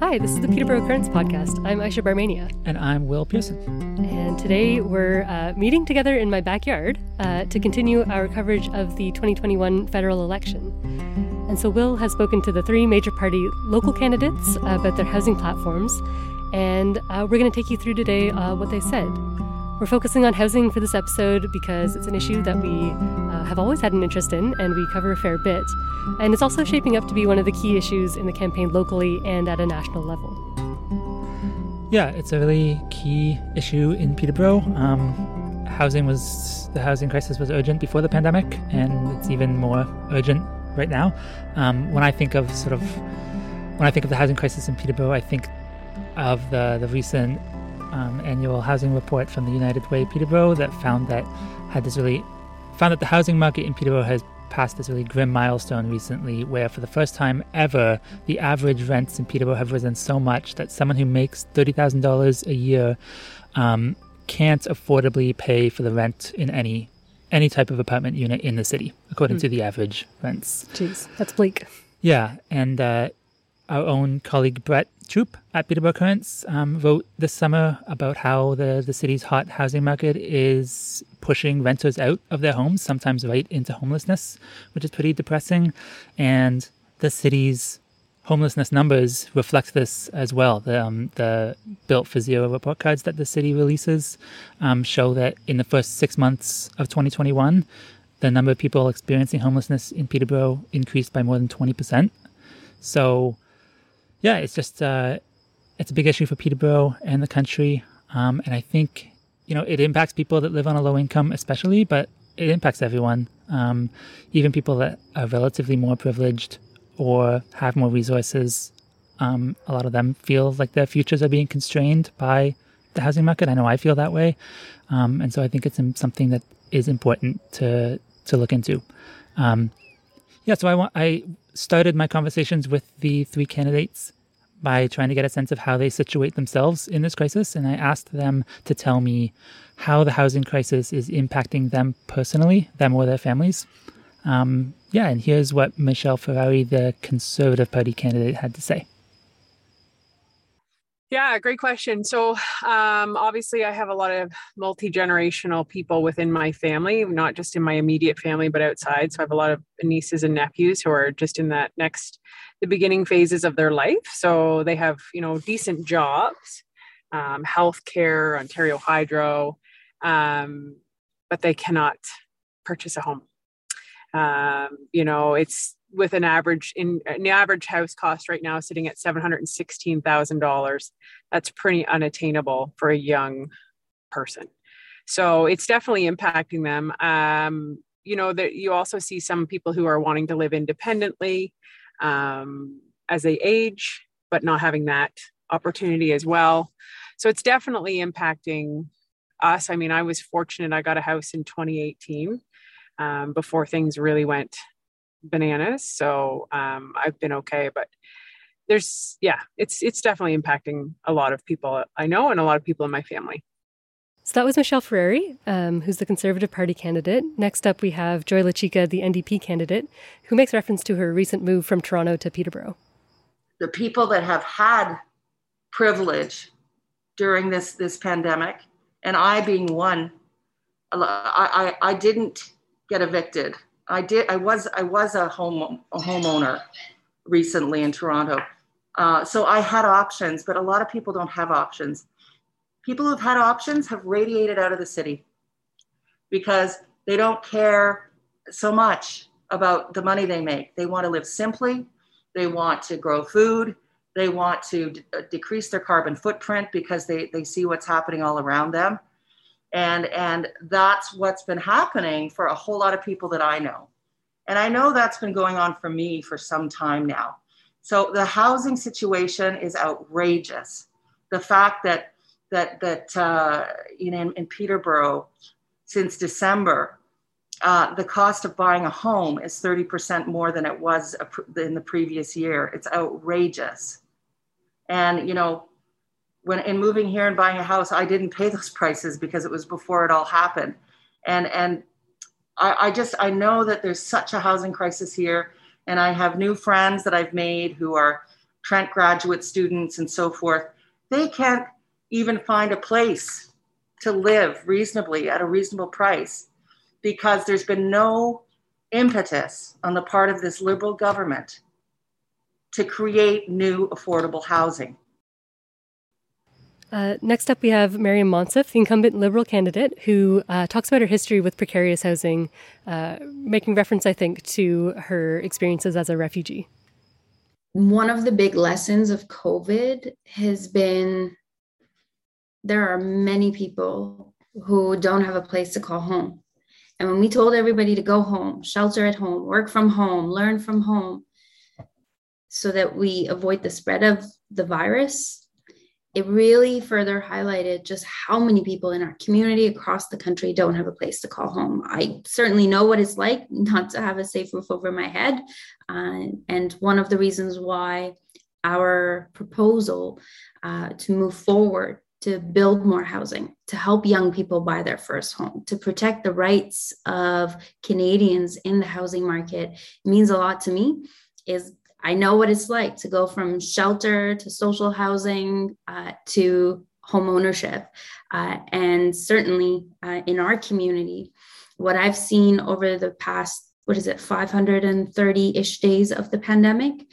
Hi, this is the Peterborough Currents podcast. I'm Ayesha Barmania. And I'm Will Pearson. And today we're uh, meeting together in my backyard uh, to continue our coverage of the 2021 federal election. And so Will has spoken to the three major party local candidates about their housing platforms, and uh, we're going to take you through today uh, what they said. We're focusing on housing for this episode because it's an issue that we uh, have always had an interest in and we cover a fair bit. And it's also shaping up to be one of the key issues in the campaign locally and at a national level. Yeah, it's a really key issue in Peterborough. Um, housing was, the housing crisis was urgent before the pandemic, and it's even more urgent right now. Um, when I think of sort of, when I think of the housing crisis in Peterborough, I think of the, the recent um, annual housing report from the United Way Peterborough that found that had this really found that the housing market in Peterborough has passed this really grim milestone recently where for the first time ever the average rents in Peterborough have risen so much that someone who makes $30,000 a year um, can't affordably pay for the rent in any any type of apartment unit in the city according mm. to the average rents. Jeez, that's bleak. Yeah, and uh, our own colleague Brett Throop at Peterborough Currents um, wrote this summer about how the, the city's hot housing market is pushing renters out of their homes, sometimes right into homelessness, which is pretty depressing. And the city's homelessness numbers reflect this as well. The, um, the Built for Zero report cards that the city releases um, show that in the first six months of 2021, the number of people experiencing homelessness in Peterborough increased by more than 20%. So yeah, it's just uh, it's a big issue for Peterborough and the country, um, and I think you know it impacts people that live on a low income, especially, but it impacts everyone, um, even people that are relatively more privileged or have more resources. Um, a lot of them feel like their futures are being constrained by the housing market. I know I feel that way, um, and so I think it's something that is important to to look into. Um, yeah, so I want I started my conversations with the three candidates by trying to get a sense of how they situate themselves in this crisis. And I asked them to tell me how the housing crisis is impacting them personally, them or their families. Um, yeah, and here's what Michelle Ferreri, the Conservative Party candidate, had to say. Yeah, great question. So, um, obviously, I have a lot of multi generational people within my family, not just in my immediate family, but outside. So, I have a lot of nieces and nephews who are just in that next, the beginning phases of their life. So, they have, you know, decent jobs, um, healthcare, Ontario Hydro, um, but they cannot purchase a home. Um, you know, it's with an average in an average house cost right now sitting at seven hundred and sixteen thousand dollars. That's pretty unattainable for a young person. So it's definitely impacting them. Um, you know that you also see some people who are wanting to live independently um, as they age, but not having that opportunity as well. So it's definitely impacting us. I mean, I was fortunate; I got a house in 2018 um, before things really went bananas. So um, I've been okay, but there's yeah, it's it's definitely impacting a lot of people I know and a lot of people in my family. So that was Michelle Ferreri, um, who's the Conservative Party candidate. Next up, we have Joy Lachica, the NDP candidate, who makes reference to her recent move from Toronto to Peterborough. The people that have had privilege during this this pandemic, and I being one, I, I, I didn't get evicted I did. I was. I was a home a homeowner recently in Toronto, uh, so I had options. But a lot of people don't have options. People who've had options have radiated out of the city because they don't care so much about the money they make. They want to live simply. They want to grow food. They want to d- decrease their carbon footprint because they, they see what's happening all around them and and that's what's been happening for a whole lot of people that i know. And i know that's been going on for me for some time now. So the housing situation is outrageous. The fact that that that uh, you know in, in peterborough since december uh, the cost of buying a home is 30% more than it was in the previous year. It's outrageous. And you know when in moving here and buying a house, I didn't pay those prices because it was before it all happened. And and I, I just I know that there's such a housing crisis here, and I have new friends that I've made who are Trent graduate students and so forth, they can't even find a place to live reasonably at a reasonable price because there's been no impetus on the part of this liberal government to create new affordable housing. Uh, next up, we have Maryam Monsef, the incumbent Liberal candidate, who uh, talks about her history with precarious housing, uh, making reference, I think, to her experiences as a refugee. One of the big lessons of COVID has been there are many people who don't have a place to call home. And when we told everybody to go home, shelter at home, work from home, learn from home, so that we avoid the spread of the virus, it really further highlighted just how many people in our community across the country don't have a place to call home. I certainly know what it's like not to have a safe roof over my head. Uh, and one of the reasons why our proposal uh, to move forward to build more housing, to help young people buy their first home, to protect the rights of Canadians in the housing market means a lot to me. Is I know what it's like to go from shelter to social housing uh, to home ownership. Uh, and certainly uh, in our community, what I've seen over the past, what is it, 530 ish days of the pandemic,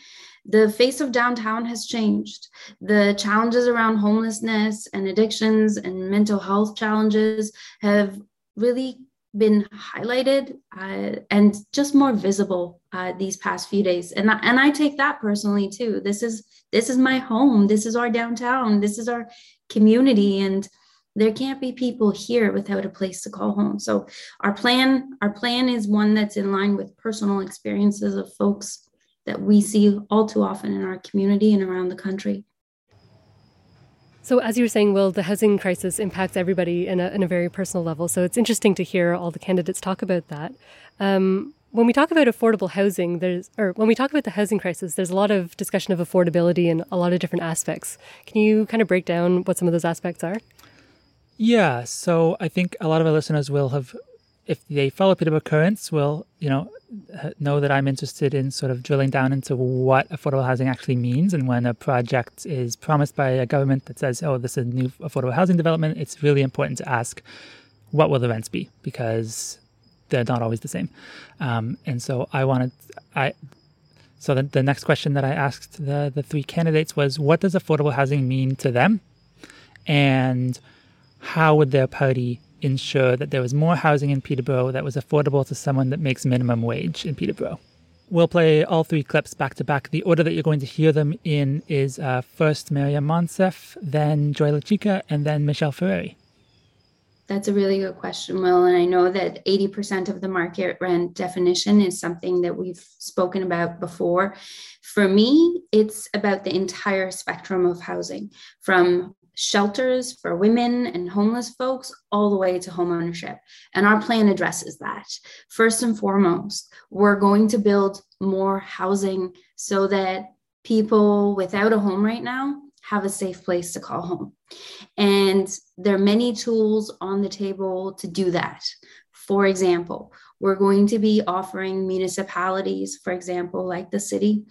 the face of downtown has changed. The challenges around homelessness and addictions and mental health challenges have really been highlighted uh, and just more visible uh, these past few days. And I, and I take that personally too. This is this is my home. This is our downtown. This is our community. And there can't be people here without a place to call home. So our plan our plan is one that's in line with personal experiences of folks that we see all too often in our community and around the country so, as you were saying, Will, the housing crisis impacts everybody in a, in a very personal level. So, it's interesting to hear all the candidates talk about that. Um, when we talk about affordable housing, there's, or when we talk about the housing crisis, there's a lot of discussion of affordability and a lot of different aspects. Can you kind of break down what some of those aspects are? Yeah. So, I think a lot of our listeners will have if they follow Peterborough Currents, will you know know that I'm interested in sort of drilling down into what affordable housing actually means. And when a project is promised by a government that says, "Oh, this is a new affordable housing development," it's really important to ask, "What will the rents be?" Because they're not always the same. Um, and so I wanted I. So the, the next question that I asked the the three candidates was, "What does affordable housing mean to them?" And how would their party ensure that there was more housing in Peterborough that was affordable to someone that makes minimum wage in Peterborough. We'll play all three clips back to back. The order that you're going to hear them in is uh, first Maryam Monsef, then Joy Lachica, and then Michelle Ferreri. That's a really good question, Will. And I know that 80% of the market rent definition is something that we've spoken about before. For me, it's about the entire spectrum of housing from shelters for women and homeless folks all the way to homeownership. And our plan addresses that. First and foremost, we're going to build more housing so that people without a home right now have a safe place to call home. And there are many tools on the table to do that. For example, we're going to be offering municipalities, for example, like the city,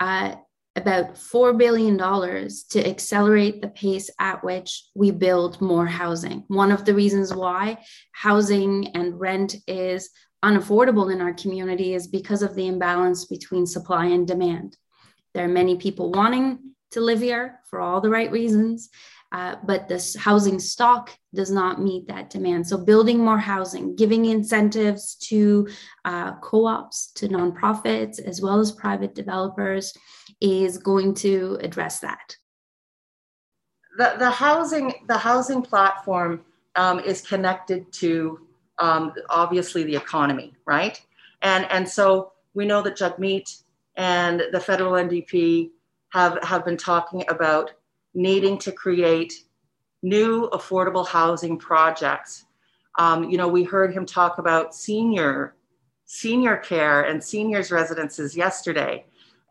uh, about $4 billion to accelerate the pace at which we build more housing. One of the reasons why housing and rent is unaffordable in our community is because of the imbalance between supply and demand. There are many people wanting to live here for all the right reasons, uh, but this housing stock does not meet that demand. So, building more housing, giving incentives to uh, co ops, to nonprofits, as well as private developers is going to address that. The, the housing the housing platform um, is connected to um, obviously the economy, right? And and so we know that Jagmeet and the federal NDP have have been talking about needing to create new affordable housing projects. Um, you know, we heard him talk about senior senior care and seniors residences yesterday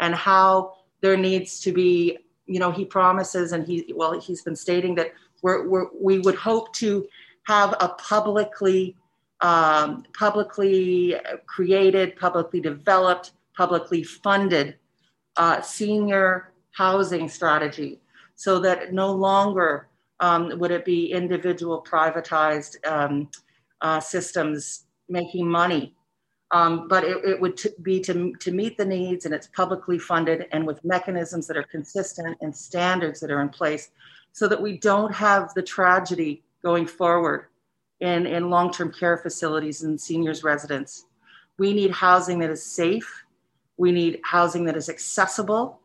and how there needs to be, you know, he promises and he, well, he's been stating that we're, we're we would hope to have a publicly, um, publicly created, publicly developed, publicly funded uh, senior housing strategy so that no longer um, would it be individual privatized um, uh, systems making money um, but it, it would t- be to, to meet the needs and it's publicly funded and with mechanisms that are consistent and standards that are in place so that we don't have the tragedy going forward in, in long-term care facilities and seniors residents. We need housing that is safe. We need housing that is accessible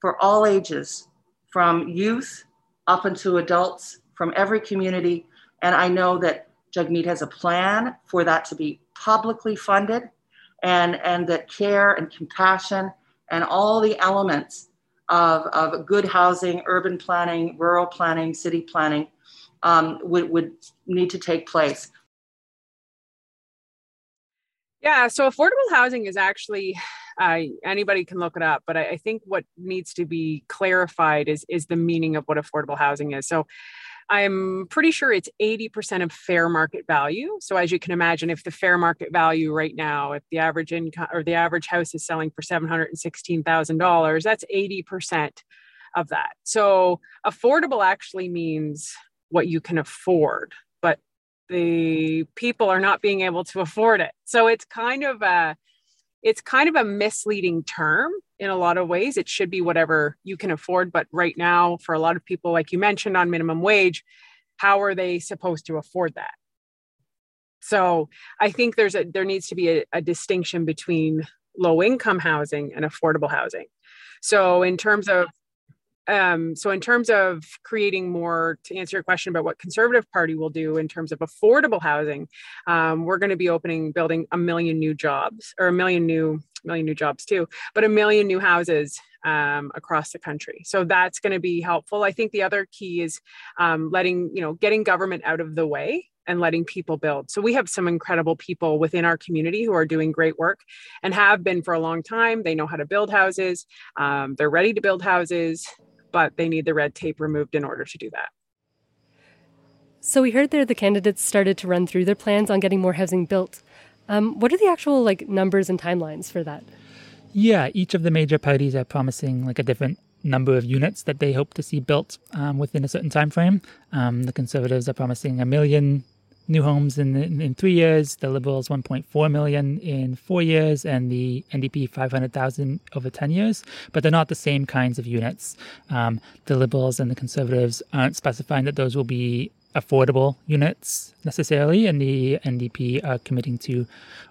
for all ages, from youth up into adults, from every community. And I know that Jagmeet has a plan for that to be publicly funded and, and that care and compassion and all the elements of, of good housing, urban planning, rural planning, city planning um, would, would need to take place. Yeah, so affordable housing is actually uh, anybody can look it up, but I, I, think what needs to be clarified is is the meaning of what affordable housing is. So I'm pretty sure it's 80% of fair market value. So as you can imagine, if the fair market value right now, if the average income or the average house is selling for $716,000, that's 80% of that. So affordable actually means what you can afford, but the people are not being able to afford it. So it's kind of a it's kind of a misleading term in a lot of ways. It should be whatever you can afford. But right now, for a lot of people, like you mentioned on minimum wage, how are they supposed to afford that? So I think there's a there needs to be a, a distinction between low income housing and affordable housing. So in terms of um, so in terms of creating more to answer your question about what conservative party will do in terms of affordable housing um, we're going to be opening building a million new jobs or a million new million new jobs too but a million new houses um, across the country so that's going to be helpful i think the other key is um, letting you know getting government out of the way and letting people build. So we have some incredible people within our community who are doing great work and have been for a long time. They know how to build houses. Um, they're ready to build houses but they need the red tape removed in order to do that. So we heard there the candidates started to run through their plans on getting more housing built. Um, what are the actual like numbers and timelines for that? Yeah, each of the major parties are promising like a different number of units that they hope to see built um, within a certain time frame. Um, the Conservatives are promising a million new homes in, in, in three years, the Liberals 1.4 million in four years, and the NDP 500,000 over 10 years. But they're not the same kinds of units. Um, the Liberals and the Conservatives aren't specifying that those will be affordable units necessarily, and the NDP are committing to,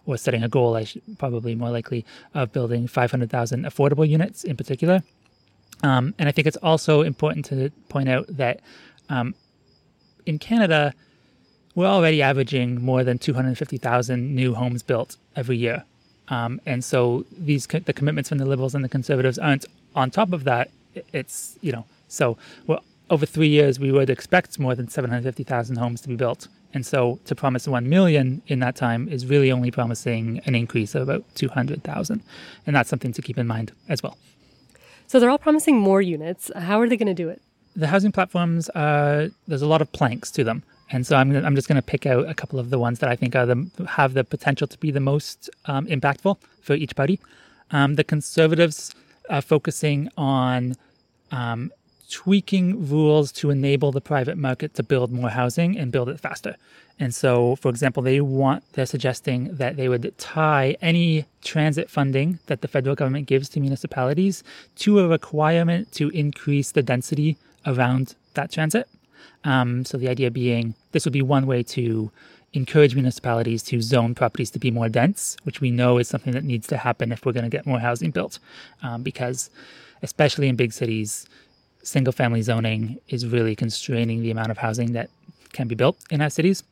or setting a goal, I should, probably more likely, of building 500,000 affordable units in particular. Um, and I think it's also important to point out that um, in Canada, we're already averaging more than 250,000 new homes built every year. Um, and so these the commitments from the liberals and the conservatives aren't on top of that. It's you know so well over three years we would expect more than 750,000 homes to be built. And so to promise 1 million in that time is really only promising an increase of about 200,000. And that's something to keep in mind as well. So they're all promising more units. How are they going to do it? The housing platforms, uh, there's a lot of planks to them. And so I'm, I'm just going to pick out a couple of the ones that I think are the, have the potential to be the most um, impactful for each party. Um, the conservatives are focusing on um, tweaking rules to enable the private market to build more housing and build it faster. And so, for example, they want, they're suggesting that they would tie any transit funding that the federal government gives to municipalities to a requirement to increase the density around that transit. Um, so the idea being this would be one way to encourage municipalities to zone properties to be more dense, which we know is something that needs to happen if we're going to get more housing built. Um, because, especially in big cities, single family zoning is really constraining the amount of housing that can be built in our cities.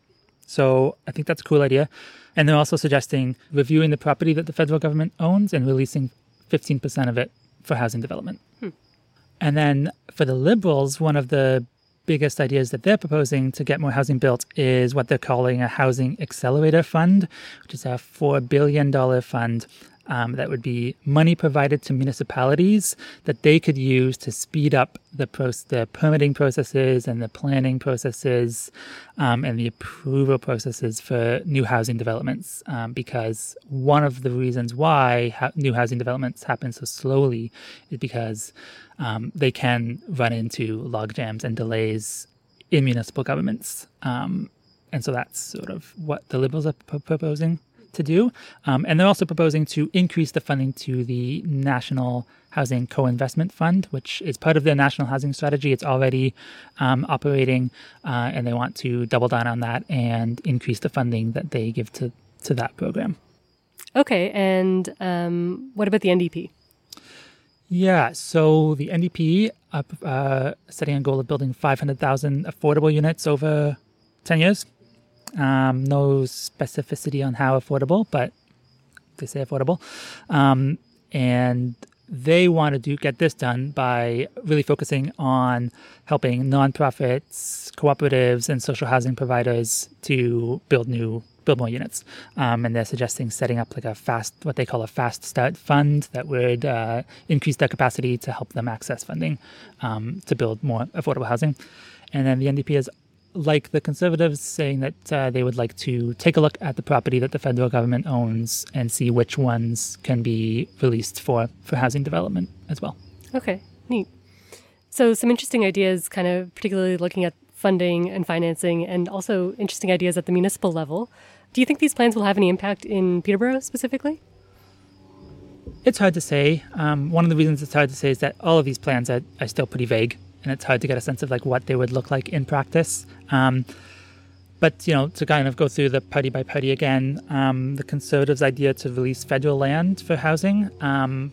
So I think that's a cool idea. And they're also suggesting reviewing the property that the federal government owns and releasing 15% of it for housing development. Hmm. And then for the Liberals, one of the biggest ideas that they're proposing to get more housing built is what they're calling a housing accelerator fund, which is a $4 billion fund um, that would be money provided to municipalities that they could use to speed up the, the permitting processes and the planning processes um, and the approval processes for new housing developments. Um, because one of the reasons why ha- new housing developments happen so slowly is because um, they can run into log jams and delays in municipal governments. Um, and so that's sort of what the Liberals are p- proposing to do. Um, and they're also proposing to increase the funding to the National Housing Co Investment Fund, which is part of their national housing strategy. It's already um, operating, uh, and they want to double down on that and increase the funding that they give to, to that program. Okay. And um, what about the NDP? Yeah, so the NDP are uh, setting a goal of building 500,000 affordable units over 10 years. Um, no specificity on how affordable, but they say affordable. Um, and they want to do get this done by really focusing on helping nonprofits, cooperatives, and social housing providers to build new build more units. Um, and they're suggesting setting up like a fast, what they call a fast start fund that would uh, increase their capacity to help them access funding um, to build more affordable housing. And then the NDP is like the Conservatives, saying that uh, they would like to take a look at the property that the federal government owns and see which ones can be released for, for housing development as well. Okay, neat. So, some interesting ideas, kind of particularly looking at funding and financing, and also interesting ideas at the municipal level. Do you think these plans will have any impact in Peterborough specifically? It's hard to say. Um, one of the reasons it's hard to say is that all of these plans are, are still pretty vague and it's hard to get a sense of like what they would look like in practice. Um, but you know, to kind of go through the party by party again, um, the Conservatives' idea to release federal land for housing um,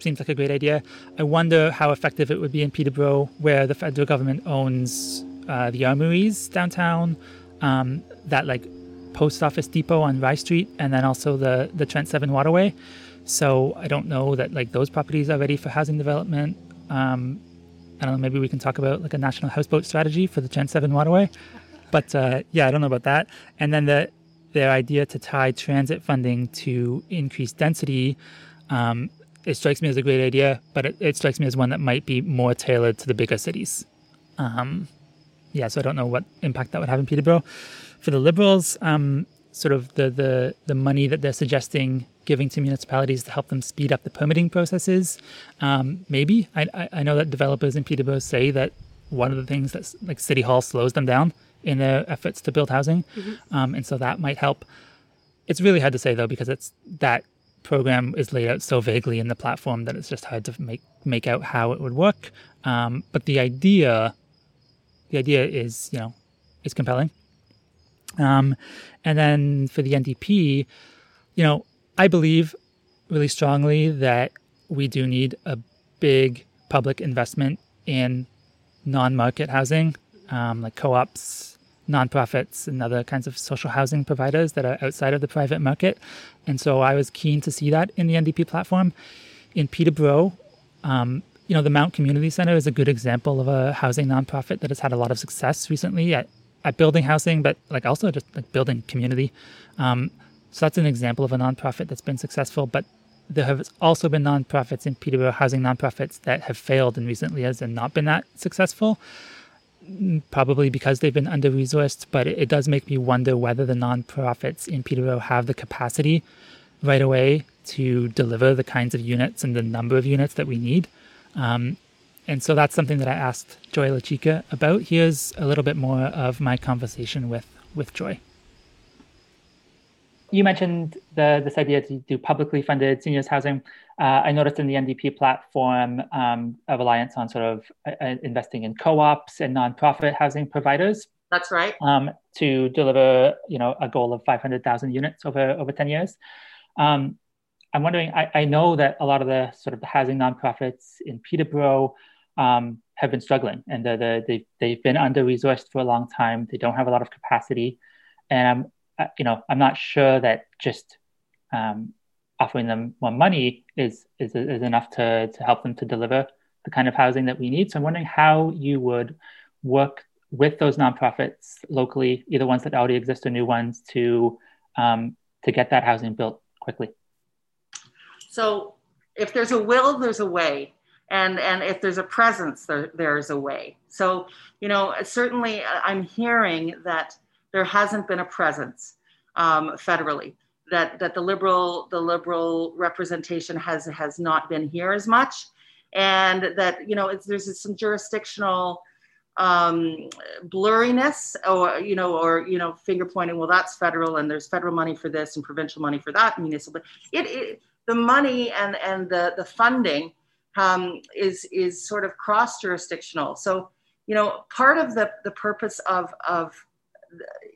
seems like a great idea. I wonder how effective it would be in Peterborough, where the federal government owns uh, the armories downtown, um, that like post office depot on Rye Street, and then also the the Trent-Severn Waterway. So I don't know that like those properties are ready for housing development. I don't know, maybe we can talk about like a national houseboat strategy for the Trent-Severn waterway. But uh, yeah, I don't know about that. And then the their idea to tie transit funding to increase density, um, it strikes me as a great idea, but it, it, strikes me as one that might be more tailored to the bigger cities. Um, yeah, so I don't know what impact that would have in Peterborough. For the Liberals, um, sort of the, the, the money that they're suggesting giving to municipalities to help them speed up the permitting processes. Um, maybe I, I know that developers in Peterborough say that one of the things that like City Hall slows them down in their efforts to build housing, mm-hmm. um, and so that might help. It's really hard to say though because it's that program is laid out so vaguely in the platform that it's just hard to make make out how it would work. Um, but the idea, the idea is you know, is compelling. Um, and then for the NDP, you know, I believe really strongly that we do need a big public investment in non-market housing, um, like co-ops, nonprofits, and other kinds of social housing providers that are outside of the private market. And so I was keen to see that in the NDP platform. In Peterborough, um, you know, the Mount Community Center is a good example of a housing nonprofit that has had a lot of success recently at, at building housing, but like also just like building community. Um, so that's an example of a nonprofit that's been successful. But there have also been nonprofits in Peterborough, housing nonprofits that have failed in recent years and not been that successful, mm, probably because they've been under resourced. But it, it does make me wonder whether the nonprofits in Peterborough have the capacity right away to deliver the kinds of units and the number of units that we need. Um, and so that's something that I asked Joy Lachica about. Here's a little bit more of my conversation with, with Joy you mentioned the, this idea to do publicly funded seniors housing. Uh, I noticed in the NDP platform um, a reliance on sort of uh, uh, investing in co-ops and nonprofit housing providers. That's right. Um, to deliver, you know, a goal of 500,000 units over over 10 years. Um, I'm wondering. I, I, know that a lot of the sort of the housing nonprofits in Peterborough um, have been struggling, and the, the, they they've been under resourced for a long time. They don't have a lot of capacity, and I'm you know, I'm not sure that just um, offering them more money is, is is enough to to help them to deliver the kind of housing that we need. So I'm wondering how you would work with those nonprofits locally, either ones that already exist or new ones, to um, to get that housing built quickly. So if there's a will, there's a way. And, and if there's a presence, there, there's a way. So, you know, certainly I'm hearing that there hasn't been a presence um, federally that that the liberal the liberal representation has has not been here as much. And that you know there's some jurisdictional um, blurriness or you know or you know finger pointing well that's federal and there's federal money for this and provincial money for that municipal it, it the money and and the the funding um, is is sort of cross jurisdictional so you know part of the the purpose of of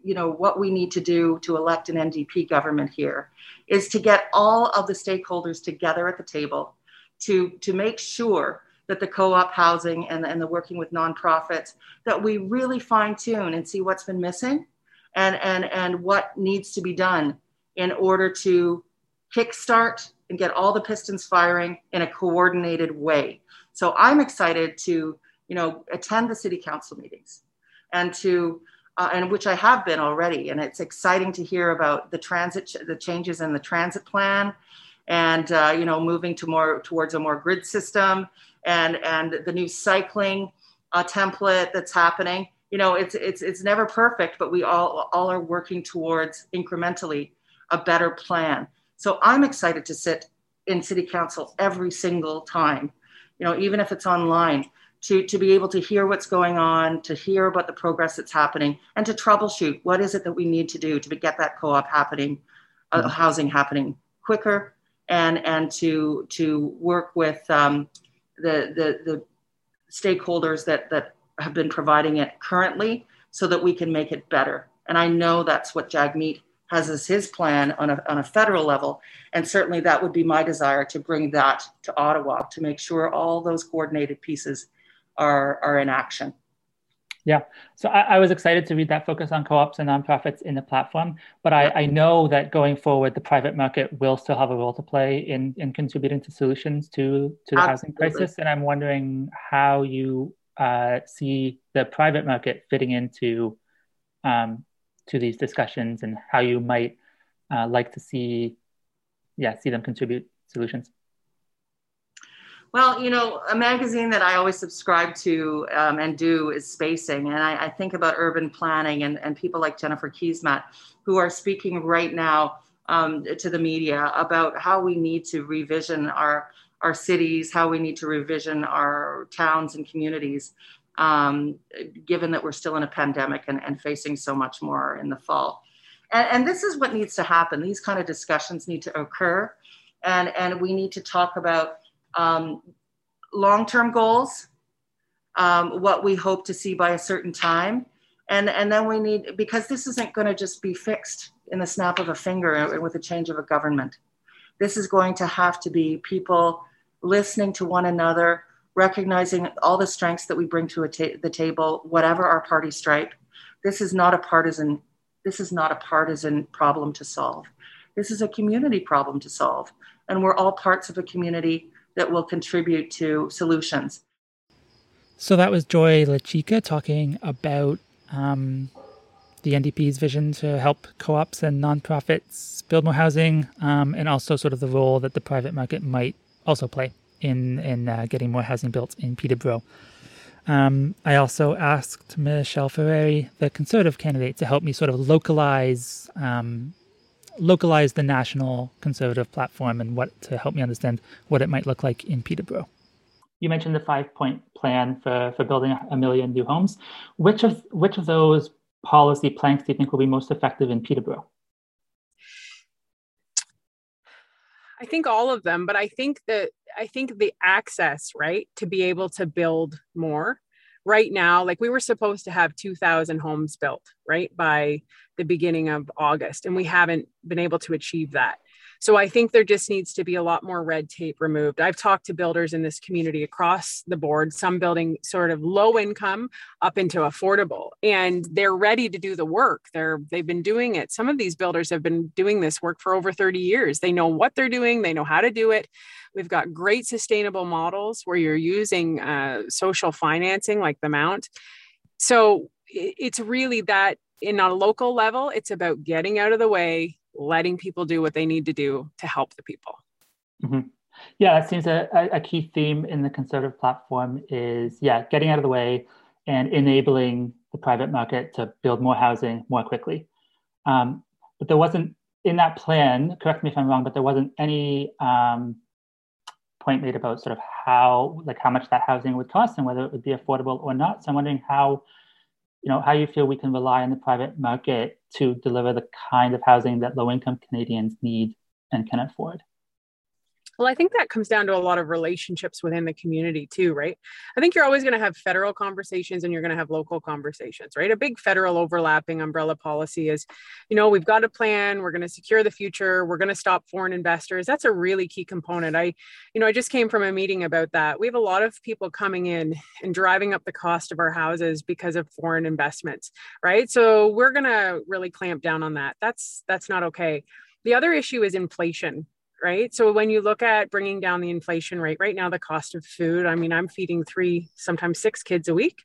you know what we need to do to elect an NDP government here is to get all of the stakeholders together at the table to to make sure that the co-op housing and, and the working with nonprofits that we really fine tune and see what's been missing and and and what needs to be done in order to kickstart and get all the pistons firing in a coordinated way. So i'm excited to you know attend the city council meetings and to uh, and which I have been already. And it's exciting to hear about the transit, the changes in the transit plan, and uh, you know, moving to more towards a more grid system, and and the new cycling uh, template that's happening. You know, it's it's it's never perfect, but we all all are working towards incrementally a better plan. So I'm excited to sit in city council every single time, you know, even if it's online to, to be able to hear what's going on, to hear about the progress that's happening, and to troubleshoot what is it that we need to do to get that co-op happening, uh, mm-hmm. housing happening quicker, and and to to work with um, the, the the stakeholders that that have been providing it currently, so that we can make it better. And I know that's what Jagmeet has as his plan on a, on a federal level. And certainly that would be my desire to bring that to Ottawa to make sure all those coordinated pieces are, are in action. Yeah, so I, I, was excited to read that focus on co-ops and nonprofits in the platform, but I, I, know that going forward, the private market will still have a role to play in, in contributing to solutions to, to the Absolutely. housing crisis. And I'm wondering how you uh, see the private market fitting into um, to these discussions and how you might uh, like to see, yeah, see them contribute solutions. Well, you know, a magazine that I always subscribe to um, and do is Spacing. And I, I, think about urban planning and, and people like Jennifer Keesmaat who are speaking right now um, to the media about how we need to revision our, our cities, how we need to revision our towns and communities, um, given that we're still in a pandemic and, and facing so much more in the fall. And, and this is what needs to happen. These kind of discussions need to occur. And, and we need to talk about um, long-term goals, um, what we hope to see by a certain time. And, and then we need, because this isn't going to just be fixed in the snap of a finger with a change of a government. This is going to have to be people listening to one another, recognizing all the strengths that we bring to ta- the table, whatever our party stripe. This is not a partisan. This is not a partisan problem to solve. This is a community problem to solve, and we're all parts of a community that will contribute to solutions. So that was Joy Lachica talking about um, the NDP's vision to help co ops and nonprofits build more housing, um, and also sort of the role that the private market might also play in, in uh, getting more housing built in Peterborough. Um, I also asked Michelle Ferreri, the Conservative candidate, to help me sort of localize um, localize the national conservative platform and what to help me understand what it might look like in Peterborough. You mentioned the five point plan for, for building a million new homes. Which of which of those policy planks do you think will be most effective in Peterborough? I think all of them, but I think that I think the access, right, to be able to build more right now, like we were supposed to have 2,000 homes built, right, by the beginning of August, and we haven't been able to achieve that. So I think there just needs to be a lot more red tape removed. I've talked to builders in this community across the board, some building sort of low income up into affordable, and they're ready to do the work. They're they've been doing it. Some of these builders have been doing this work for over 30 years. They know what they're doing, they know how to do it. We've got great sustainable models where you're using uh, social financing like the Mount. So it's really that in a local level, it's about getting out of the way, letting people do what they need to do to help the people. Mm-hmm. Yeah, that seems a, a key theme in the conservative platform is yeah, getting out of the way and enabling the private market to build more housing more quickly. Um, but there wasn't in that plan. Correct me if I'm wrong, but there wasn't any um, point made about sort of how like how much that housing would cost and whether it would be affordable or not. So I'm wondering how you know how you feel we can rely on the private market to deliver the kind of housing that low income Canadians need and can afford. Well, I think that comes down to a lot of relationships within the community too, right? I think you're always going to have federal conversations and you're going to have local conversations, right? A big federal overlapping umbrella policy is, you know, we've got a plan, we're going to secure the future, we're going to stop foreign investors. That's a really key component. I, you know, I just came from a meeting about that. We have a lot of people coming in and driving up the cost of our houses because of foreign investments, right? So we're going to really clamp down on that. That's that's not okay. The other issue is inflation right? So when you look at bringing down the inflation rate, right now the cost of food, I mean, I'm feeding three, sometimes six kids a week.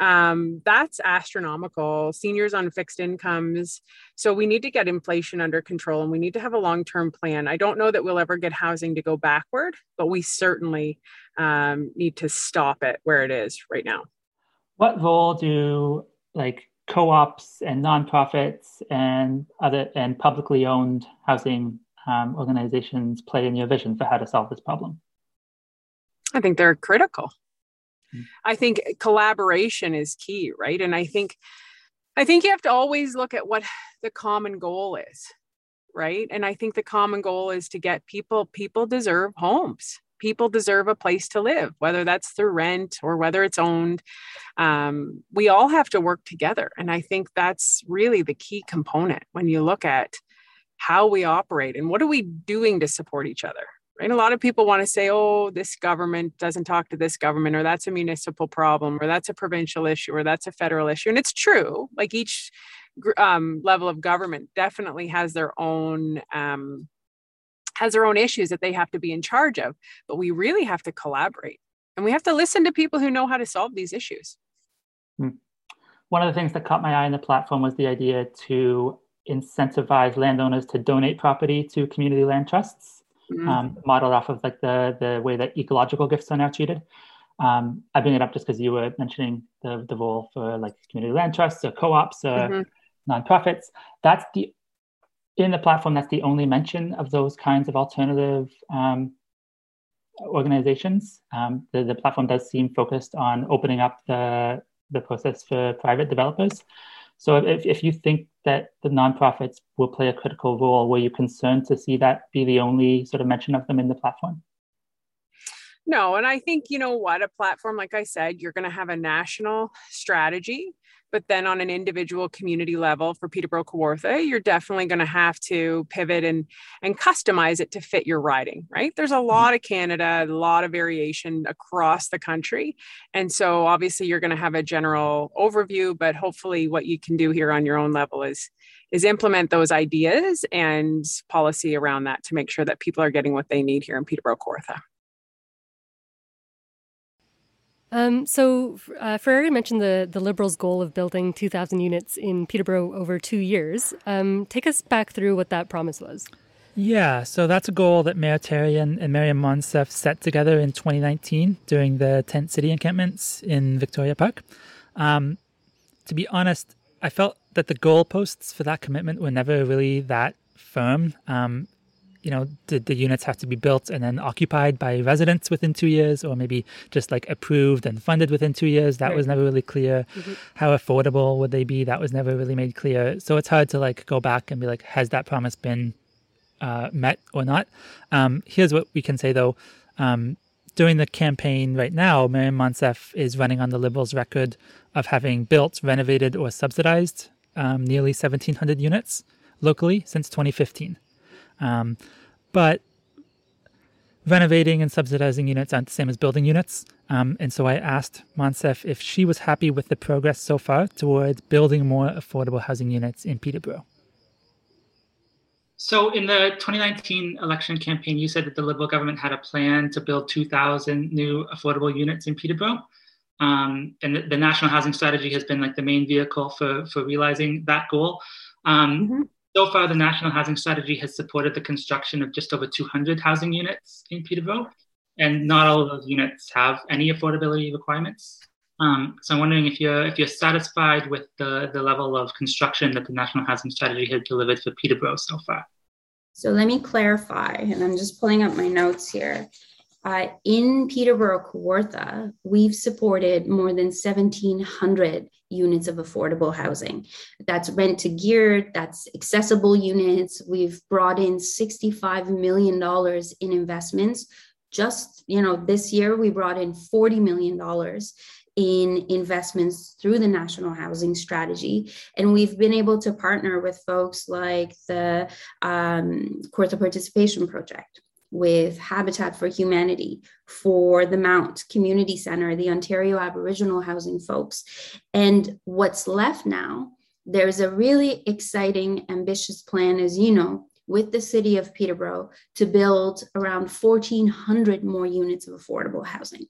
Um, that's astronomical. Seniors on fixed incomes. So we need to get inflation under control and we need to have a long term plan. I don't know that we'll ever get housing to go backward, but we certainly um, need to stop it where it is right now. What role do like co-ops and nonprofits and other and publicly owned housing um, organizations play in your vision for how to solve this problem? I think they're critical. Mm-hmm. I think collaboration is key, right? And I think I think you have to always look at what the common goal is, right? And I think the common goal is to get people people deserve homes. People deserve a place to live, whether that's through rent or whether it's owned. Um, we all have to work together. And I think that's really the key component when you look at how we operate and what are we doing to support each other right a lot of people want to say oh this government doesn't talk to this government or that's a municipal problem or that's a provincial issue or that's a federal issue and it's true like each um, level of government definitely has their own um, has their own issues that they have to be in charge of but we really have to collaborate and we have to listen to people who know how to solve these issues hmm. one of the things that caught my eye in the platform was the idea to incentivize landowners to donate property to community land trusts, mm-hmm. um, modeled off of like the the way that ecological gifts are now treated. Um, I bring it up just because you were mentioning the the role for like community land trusts or co-ops or mm-hmm. nonprofits. That's the in the platform. That's the only mention of those kinds of alternative um, organizations. Um, the, the platform does seem focused on opening up the the process for private developers. So if, if you think that the nonprofits will play a critical role, were you concerned to see that be the only sort of mention of them in the platform? No, and I think, you know what, a platform, like I said, you're going to have a national strategy but then on an individual community level for Peterborough Kawartha, you're definitely going to have to pivot and and customize it to fit your riding, right? There's a mm-hmm. lot of Canada, a lot of variation across the country. And so obviously you're going to have a general overview, but hopefully what you can do here on your own level is is implement those ideas and policy around that to make sure that people are getting what they need here in Peterborough Kawartha. Um, so, uh, Ferreri mentioned the, the Liberals' goal of building 2,000 units in Peterborough over two years. Um, take us back through what that promise was. Yeah, so that's a goal that Mayor Therrien and and Maryam Monsef set together in 2019 during the tent city encampments in Victoria Park. Um, to be honest, I felt that the goalposts for that commitment were never really that firm. Um, you know, did the units have to be built and then occupied by residents within two years, or maybe just like approved and funded within two years? That right. was never really clear. Mm-hmm. How affordable would they be? That was never really made clear. So it's hard to like go back and be like, has that promise been uh, met or not? Um, here's what we can say though. Um, during the campaign right now, Maryam Monsef is running on the Liberals' record of having built, renovated, or subsidized um, nearly 1,700 units locally since 2015. Um, but renovating and subsidizing units aren't the same as building units. Um, and so I asked Monsef if she was happy with the progress so far towards building more affordable housing units in Peterborough. So, in the 2019 election campaign, you said that the Liberal government had a plan to build 2,000 new affordable units in Peterborough. Um, and the, the, National Housing Strategy has been like the main vehicle for, for realizing that goal. Um, mm-hmm so far, the National Housing Strategy has supported the construction of just over 200 housing units in Peterborough, and not all of those units have any affordability requirements. Um, so I'm wondering if you're if you're satisfied with the, the level of construction that the National Housing Strategy has delivered for Peterborough so far. So let me clarify, and I'm just pulling up my notes here. Uh, in Peterborough, Kawartha, we've supported more than 1,700 units of affordable housing. That's rent to geared, that's accessible units. We've brought in $65 million in investments. Just, you know, this year we brought in $40 million in investments through the national housing strategy and we've been able to partner with folks like the um, Kawartha participation project with habitat for humanity for the mount community center the ontario aboriginal housing folks. And what's left now there's a really exciting ambitious plan as you know with the city of Peterborough to build around 1,400 more units of affordable housing.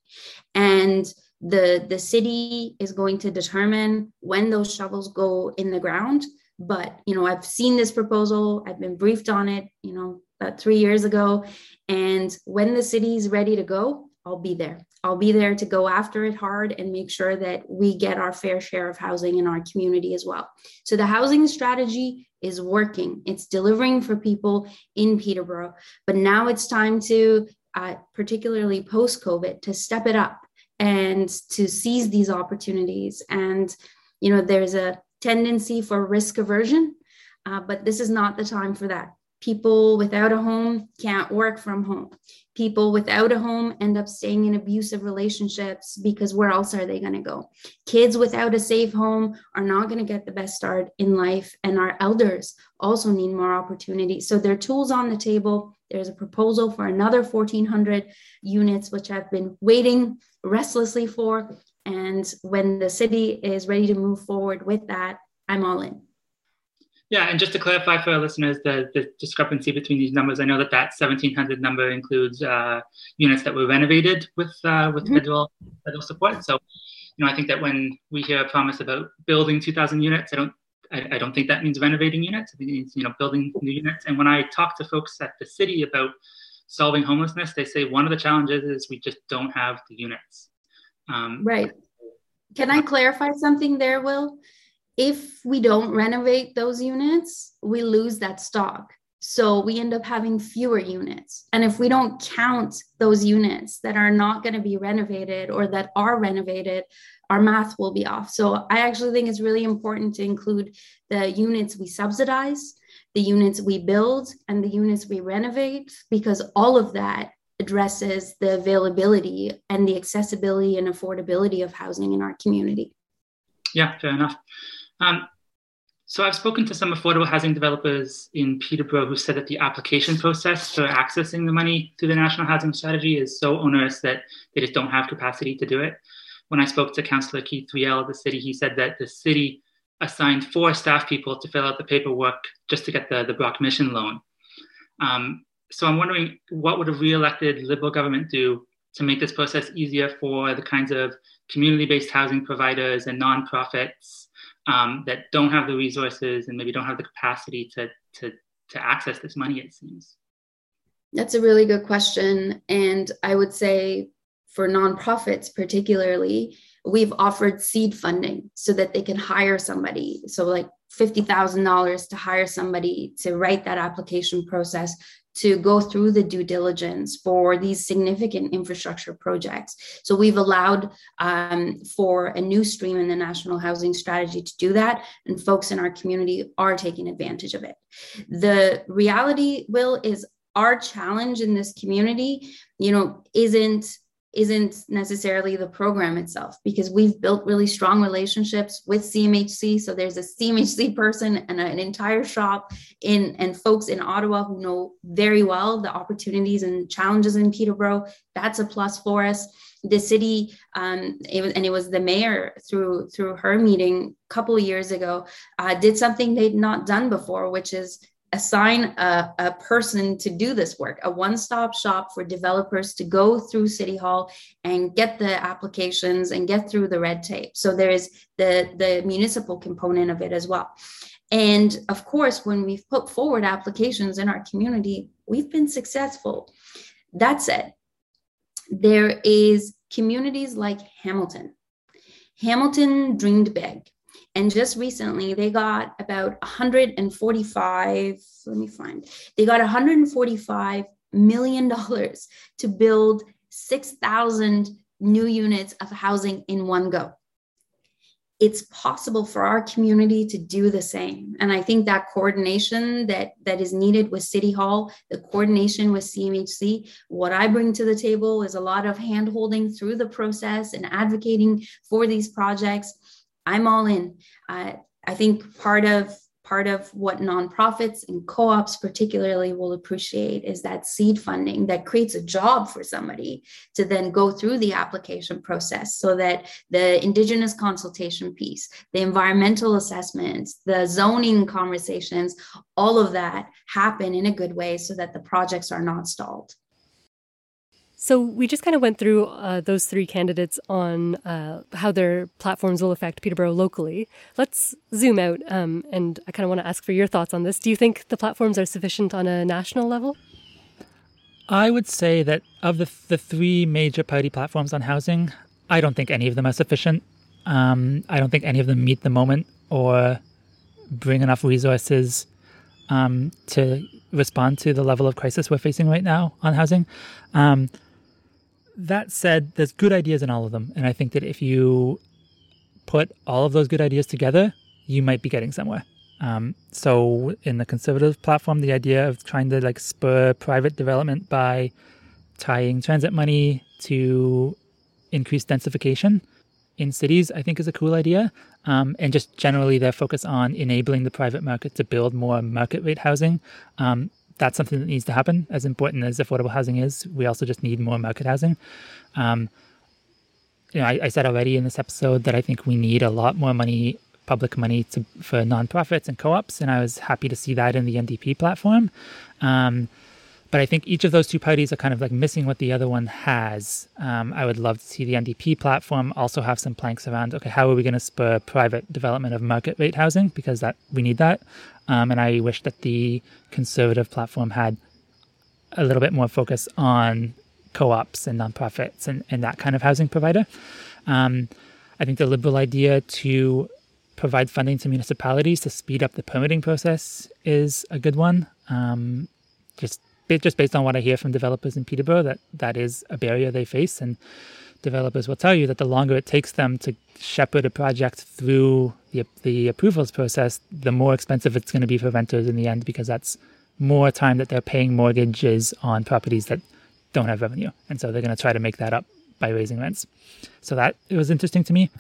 And the the city is going to determine when those shovels go in the ground. But you know i've seen this proposal. I've been briefed on it you know about three years ago. And when the city's ready to go i'll be there. I'll be there to go after it hard and make sure that we get our fair share of housing in our community as well. So the housing strategy is working. It's delivering for people in peterborough. But now it's time to uh, particularly post covid to step it up and to seize these opportunities. And, you know, there's a tendency for risk aversion, uh, but this is not the time for that. People without a home can't work from home. People without a home end up staying in abusive relationships because where else are they going to go? Kids without a safe home are not going to get the best start in life. And our elders also need more opportunity. So there are tools on the table. There's a proposal for another 1,400 units, which I've been waiting restlessly for. And when the city is ready to move forward with that, I'm all in. Yeah, and just to clarify for our listeners, the, the discrepancy between these numbers, I know that that 1,700 number includes uh, units that were renovated with uh, with mm-hmm. federal federal support. So, you know, I think that when we hear a promise about building 2,000 units, I don't I, I, don't think that means renovating units. I think it means you know building new units. And when I talk to folks at the city about solving homelessness, they say one of the challenges is we just don't have the units. Um, right. Can I clarify something there, Will? If we don't renovate those units, we lose that stock. So we end up having fewer units. And if we don't count those units that are not going to be renovated or that are renovated, our math will be off. So I actually think it's really important to include the units we subsidize, the units we build, and the units we renovate, because all of that addresses the availability and the accessibility and affordability of housing in our community. Yeah, fair enough. Um, so I've spoken to some affordable housing developers in Peterborough who said that the application process for accessing the money through the National Housing Strategy is so onerous that they just don't have capacity to do it. When I spoke to Councillor Keith Riel of the city, he said that the city assigned four staff people to fill out the paperwork just to get the, the Brock Mission loan. Um, so I'm wondering what would a re-elected Liberal government do to make this process easier for the kinds of community-based housing providers and nonprofits um, that don't have the resources and maybe don't have the capacity to, to, to access this money, it seems? That's a really good question. And I would say for nonprofits, particularly, we've offered seed funding so that they can hire somebody. So, like $50,000 to hire somebody to write that application process to go through the due diligence for these significant infrastructure projects. So we've allowed um, for a new stream in the national housing strategy to do that, and folks in our community are taking advantage of it. The reality, Will, is our challenge in this community, you know, isn't isn't necessarily the program itself because we've built really strong relationships with CMHC. So there's a CMHC person and an entire shop in and folks in Ottawa who know very well the opportunities and challenges in Peterborough. That's a plus for us. The city, um, it was, and it was the mayor through through her meeting a couple of years ago, uh, did something they'd not done before, which is assign a, a person to do this work, a one stop shop for developers to go through City Hall and get the applications and get through the red tape. So there is the, the municipal component of it as well. And of course, when we've put forward applications in our community, we've been successful. That said, there is communities like Hamilton. Hamilton dreamed big. And just recently, they got about 145, let me find, they got 145 million dollars to build 6,000 new units of housing in one go. It's possible for our community to do the same. And i think that coordination that that is needed with city hall the coordination with cmhc what i bring to the table is a lot of hand holding through the process and advocating for these projects i'm all in. Uh, i think part of part of what nonprofits and co-ops particularly will appreciate is that seed funding that creates a job for somebody to then go through the application process so that the indigenous consultation piece the environmental assessments the zoning conversations all of that happen in a good way so that the projects are not stalled so we just kind of went through uh, those three candidates on uh, how their platforms will affect Peterborough locally. Let's zoom out, um, and I kind of want to ask for your thoughts on this. Do you think the platforms are sufficient on a national level? I would say that of the the three major party platforms on housing, I don't think any of them are sufficient. Um, I don't think any of them meet the moment or bring enough resources um, to respond to the level of crisis we're facing right now on housing. Um, that said, there's good ideas in all of them. And I think that if you put all of those good ideas together, you might be getting somewhere. Um, so in the conservative platform, the idea of trying to like spur private development by tying transit money to increase densification in cities, I think is a cool idea. Um, and just generally their focus on enabling the private market to build more market rate housing. Um, that's something that needs to happen. As important as affordable housing is, we also just need more market housing. Um, you know, I, I, said already in this episode that I think we need a lot more money, public money, to for nonprofits and co-ops, and I was happy to see that in the NDP platform. Um, but I think each of those two parties are kind of like missing what the other one has. Um, I would love to see the NDP platform also have some planks around okay, how are we going to spur private development of market rate housing because that we need that. Um, and I wish that the conservative platform had a little bit more focus on co-ops and nonprofits and, and that kind of housing provider. Um, I think the liberal idea to provide funding to municipalities to speed up the permitting process is a good one. Um, just just based on what I hear from developers in Peterborough, that that is a barrier they face, and developers will tell you that the longer it takes them to shepherd a project through the the approvals process, the more expensive it's going to be for renters in the end, because that's more time that they're paying mortgages on properties that don't have revenue, and so they're going to try to make that up by raising rents. So that it was interesting to me.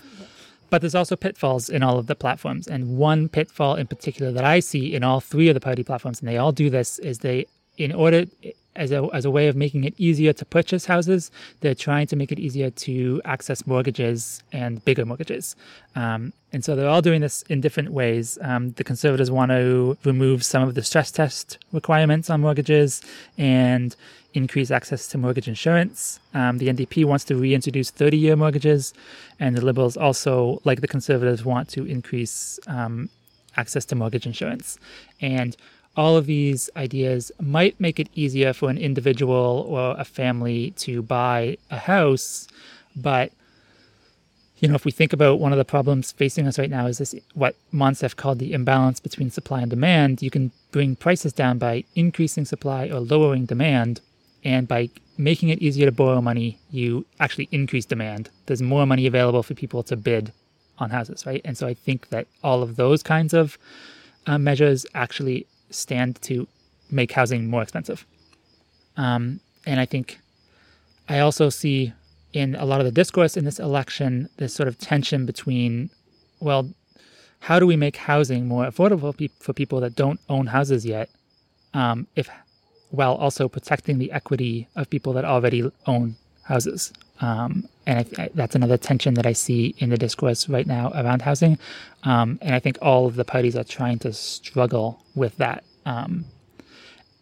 But there's also pitfalls in all of the platforms. And one pitfall in particular that I see in all three of the party platforms, and they all do this, is they in order as a, as a way of making it easier to purchase houses, they're trying to make it easier to access mortgages and bigger mortgages. Um, and so they're all doing this in different ways. Um, the conservatives want to remove some of the stress test requirements on mortgages and increase access to mortgage insurance. Um, the NDP wants to reintroduce 30 year mortgages, and the Liberals also, like the conservatives, want to increase um, access to mortgage insurance. And all of these ideas might make it easier for an individual or a family to buy a house but you know if we think about one of the problems facing us right now is this what Monsef called the imbalance between supply and demand. You can bring prices down by increasing supply or lowering demand and by making it easier to borrow money you actually increase demand. There's more money available for people to bid on houses right? And so i think that all of those kinds of uh, measures actually stand to make housing more expensive. Um, and I think I also see in a lot of the discourse in this election this sort of tension between, well, how do we make housing more affordable for people that don't own houses yet, um, if while also protecting the equity of people that already own houses? Um, and I, I, that's another tension that I see in the discourse right now around housing. Um, and I think all of the parties are trying to struggle with that. Um,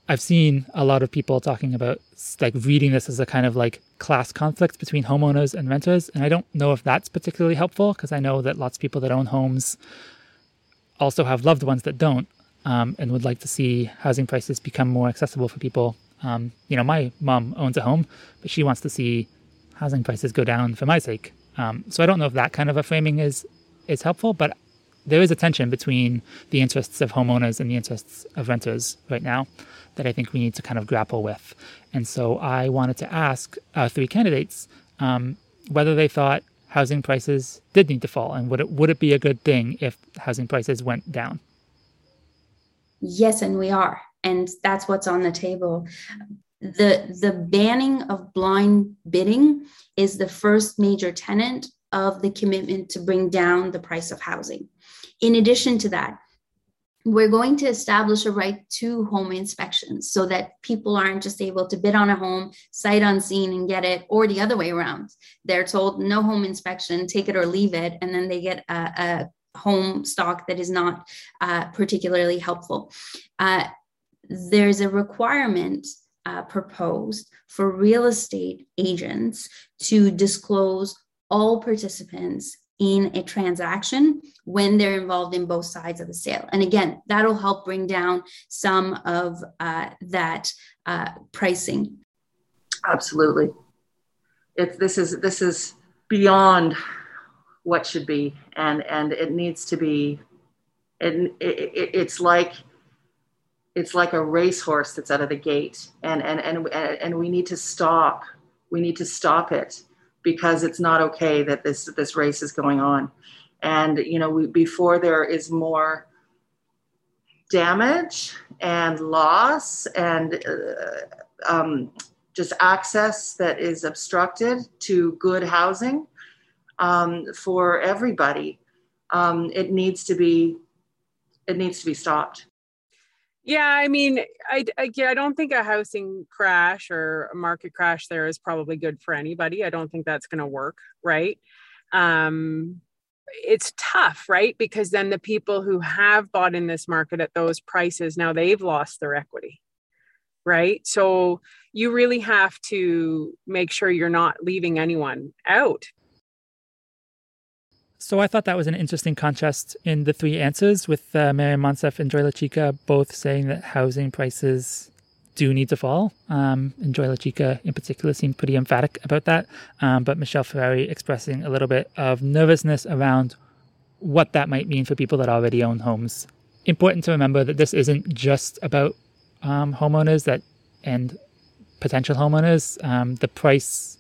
I've seen a lot of people talking about like reading this as a kind of like class conflict between homeowners and renters. And I don't know if that's particularly helpful because I know that lots of people that own homes also have loved ones that don't um, and would like to see housing prices become more accessible for people. Um, you know, my mom owns a home, but she wants to see housing prices go down for my sake. Um, so I don't know if that kind of a framing is is helpful, but there is a tension between the interests of homeowners and the interests of renters right now that I think we need to kind of grapple with. And so I wanted to ask our three candidates um, whether they thought housing prices did need to fall and would it would it be a good thing if housing prices went down? Yes, and we are. And that's what's on the table. The the banning of blind bidding is the first major tenant of the commitment to bring down the price of housing. In addition to that, we're going to establish a right to home inspections so that people aren't just able to bid on a home sight unseen and get it or the other way around they're told no home inspection take it or leave it and then they get a, a home stock that is not uh, particularly helpful uh, there's a requirement uh, proposed for real estate agents to disclose all participants in a transaction when they're involved in both sides of the sale. And again, that'll help bring down some of uh, that uh, pricing. Absolutely. If this is this is beyond what should be, and and it needs to be. And it, it, it's like it's like a racehorse that's out of the gate, and and and and we need to stop. We need to stop it because it's not okay that this this race is going on. And you know we, before there is more damage and loss and uh, um, just access that is obstructed to good housing um, for everybody um, it needs to be it needs to be stopped yeah, I mean, I, I, I don't think a housing crash or a market crash there is probably good for anybody. I don't think that's going to work, right? Um, it's tough, right? Because then the people who have bought in this market at those prices now they've lost their equity, right? So you really have to make sure you're not leaving anyone out so I thought that was an interesting contrast in the three answers with uh, Maryam Monsef and Joy Lachica both saying that housing prices do need to fall. Um, and Joy Lachica in particular seemed pretty emphatic about that. Um, but Michelle Ferreri expressing a little bit of nervousness around what that might mean for people that already own homes. Important to remember that this isn't just about um, homeowners that and potential homeowners. Um, the price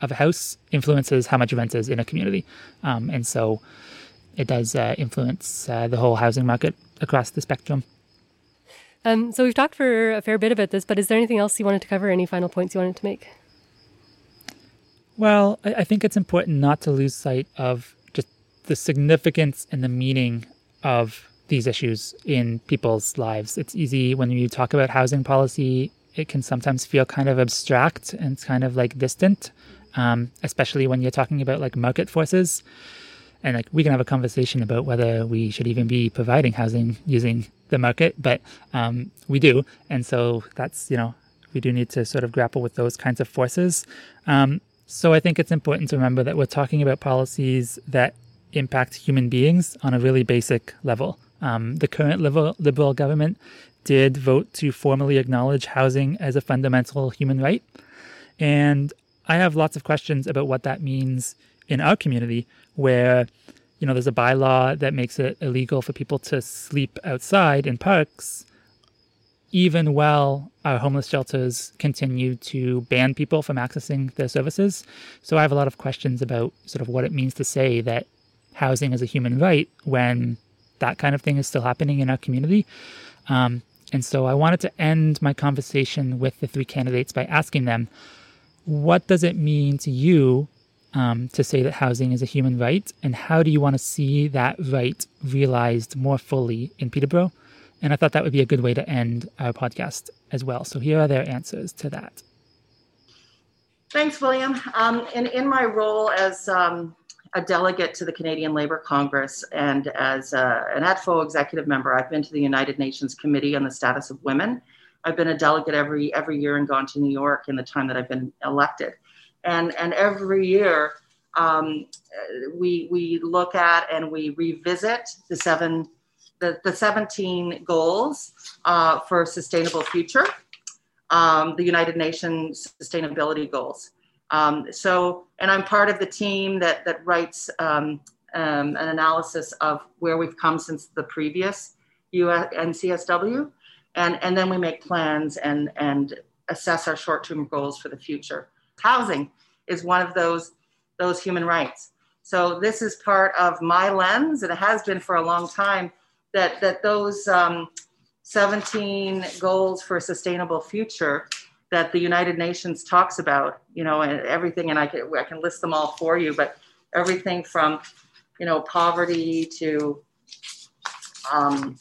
of a house influences how much rent is in a community. Um, and so it does uh, influence uh, the whole housing market across the spectrum. Um, so we've talked for a fair bit about this, but is there anything else you wanted to cover? Any final points you wanted to make? Well, I, I think it's important not to lose sight of just the significance and the meaning of these issues in people's lives. It's easy when you talk about housing policy, it can sometimes feel kind of abstract and it's kind of like distant um, especially when you're talking about like market forces. And like we can have a conversation about whether we should even be providing housing using the market, but um, we do, and so that's you know we do need to sort of grapple with those kinds of forces. Um, so I think it's important to remember that we're talking about policies that impact human beings on a really basic level. Um, the current liberal, liberal government did vote to formally acknowledge housing as a fundamental human right. And I have lots of questions about what that means in our community, where you know there's a bylaw that makes it illegal for people to sleep outside in parks, even while our homeless shelters continue to ban people from accessing their services. So I have a lot of questions about sort of what it means to say that housing is a human right when that kind of thing is still happening in our community. Um, and so I wanted to end my conversation with the three candidates by asking them what does it mean to you um, to say that housing is a human right, and how do you want to see that right realized more fully in Peterborough? And I thought that would be a good way to end our podcast as well. So here are their answers to that. Thanks, William. Um, in, in my role as um, a delegate to the Canadian Labour Congress and as uh, an ETFO executive member, I've been to the United Nations Committee on the Status of Women I've been a delegate every every year and gone to New York in the time that I've been elected, and and every year um, we we look at and we revisit the seven the, the 17 goals uh, for sustainable future, um, the United Nations sustainability goals. Um, so, and I'm part of the team that, that writes um, um, an analysis of where we've come since the previous UNCSW. And, and then we make plans and, and assess our short-term goals for the future. Housing is one of those, those human rights. So this is part of my lens, and it has been for a long time, that, that those um, 17 goals for a sustainable future that the United Nations talks about, you know, and everything, and I can, I can list them all for you, but everything from, you know, poverty to um,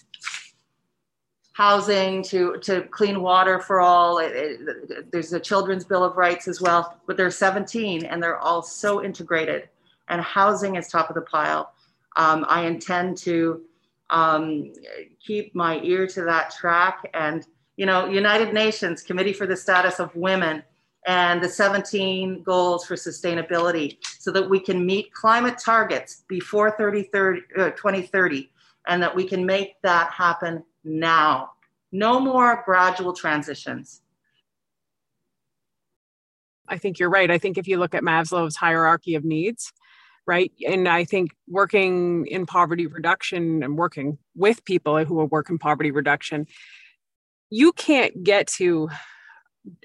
housing to, to clean water for all. It, it, there's a Children's Bill of Rights as well, but they're 17 and they're all so integrated. And housing is top of the pile. Um, I intend to um, keep my ear to that track and you know, United Nations Committee for the Status of Women and the 17 goals for sustainability so that we can meet climate targets before 30, 30, uh, 2030 and that we can make that happen now. No more gradual transitions. I think you're right. I think if you look at Maslow's hierarchy of needs, right? And I think working in poverty reduction and working with people who will work in poverty reduction you can't get to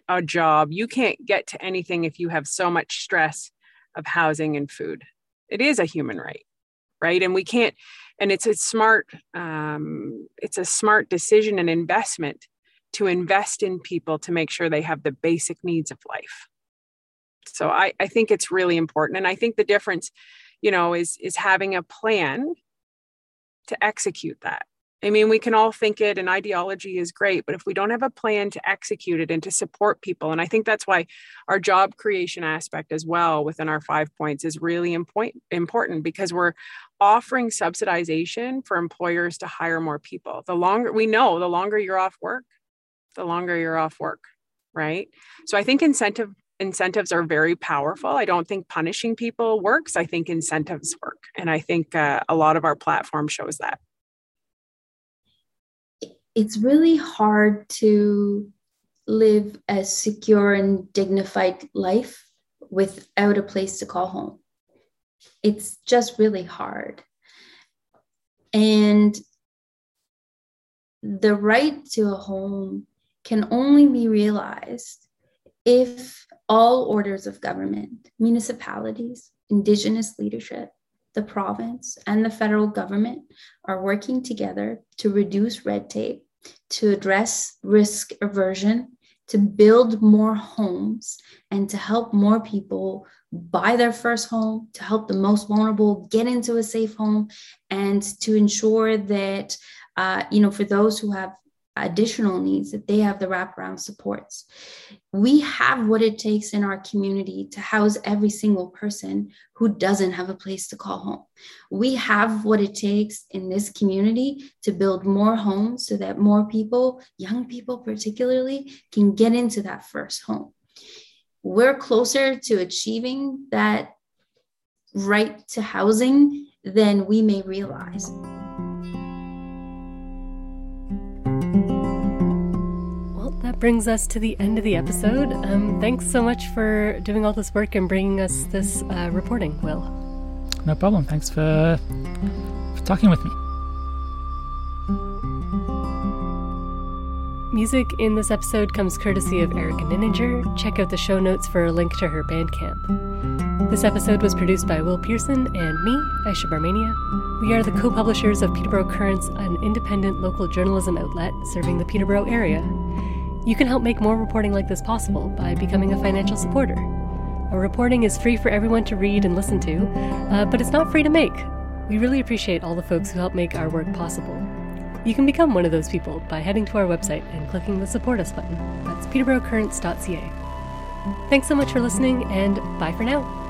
a job, you can't get to anything if you have so much stress of housing and food. It is a human right, right? And we can't, and it's a smart, um, it's a smart decision and investment to invest in people to make sure they have the basic needs of life. So I, I think it's really important. And I think the difference, you know, is is having a plan to execute that I mean, we can all think it and ideology is great, but if we don't have a plan to execute it and to support people, and I think that's why our job creation aspect as well within our five points is really important because we're offering subsidization for employers to hire more people. The longer we know, the longer you're off work, the longer you're off work, right? So I think incentive incentives are very powerful. I don't think punishing people works. I think incentives work. And I think uh, a lot of our platform shows that it's really hard to live a secure and dignified life without a place to call home. It's just really hard. And the right to a home can only be realized if all orders of government, municipalities, indigenous leadership, the province, and the federal government are working together to reduce red tape, to address risk aversion, to build more homes, and to help more people buy their first home, to help the most vulnerable get into a safe home, and to ensure that, uh, you know, for those who have additional needs that they have the wraparound supports. We have what it takes in our community to house every single person who doesn't have a place to call home. We have what it takes in this community to build more homes so that more people, young people particularly, can get into that first home. We're closer to achieving that right to housing than we may realize. Well that brings us to the end of the episode. Um, thanks so much for doing all this work and bringing us this uh, reporting, Will. No problem. Thanks for, for talking with me. Music in this episode comes courtesy of Erica Ninninger. Check out the show notes for a link to her Bandcamp. This episode was produced by Will Pearson and me, Ayesha Barmania. We are the co publishers of Peterborough Currents, an independent local journalism outlet serving the Peterborough area. You can help make more reporting like this possible by becoming a financial supporter. Our reporting is free for everyone to read and listen to, uh, but it's not free to make. We really appreciate all the folks who help make our work possible. You can become one of those people by heading to our website and clicking the Support Us button. That's peterboroughcurrents.ca. Thanks so much for listening, and bye for now.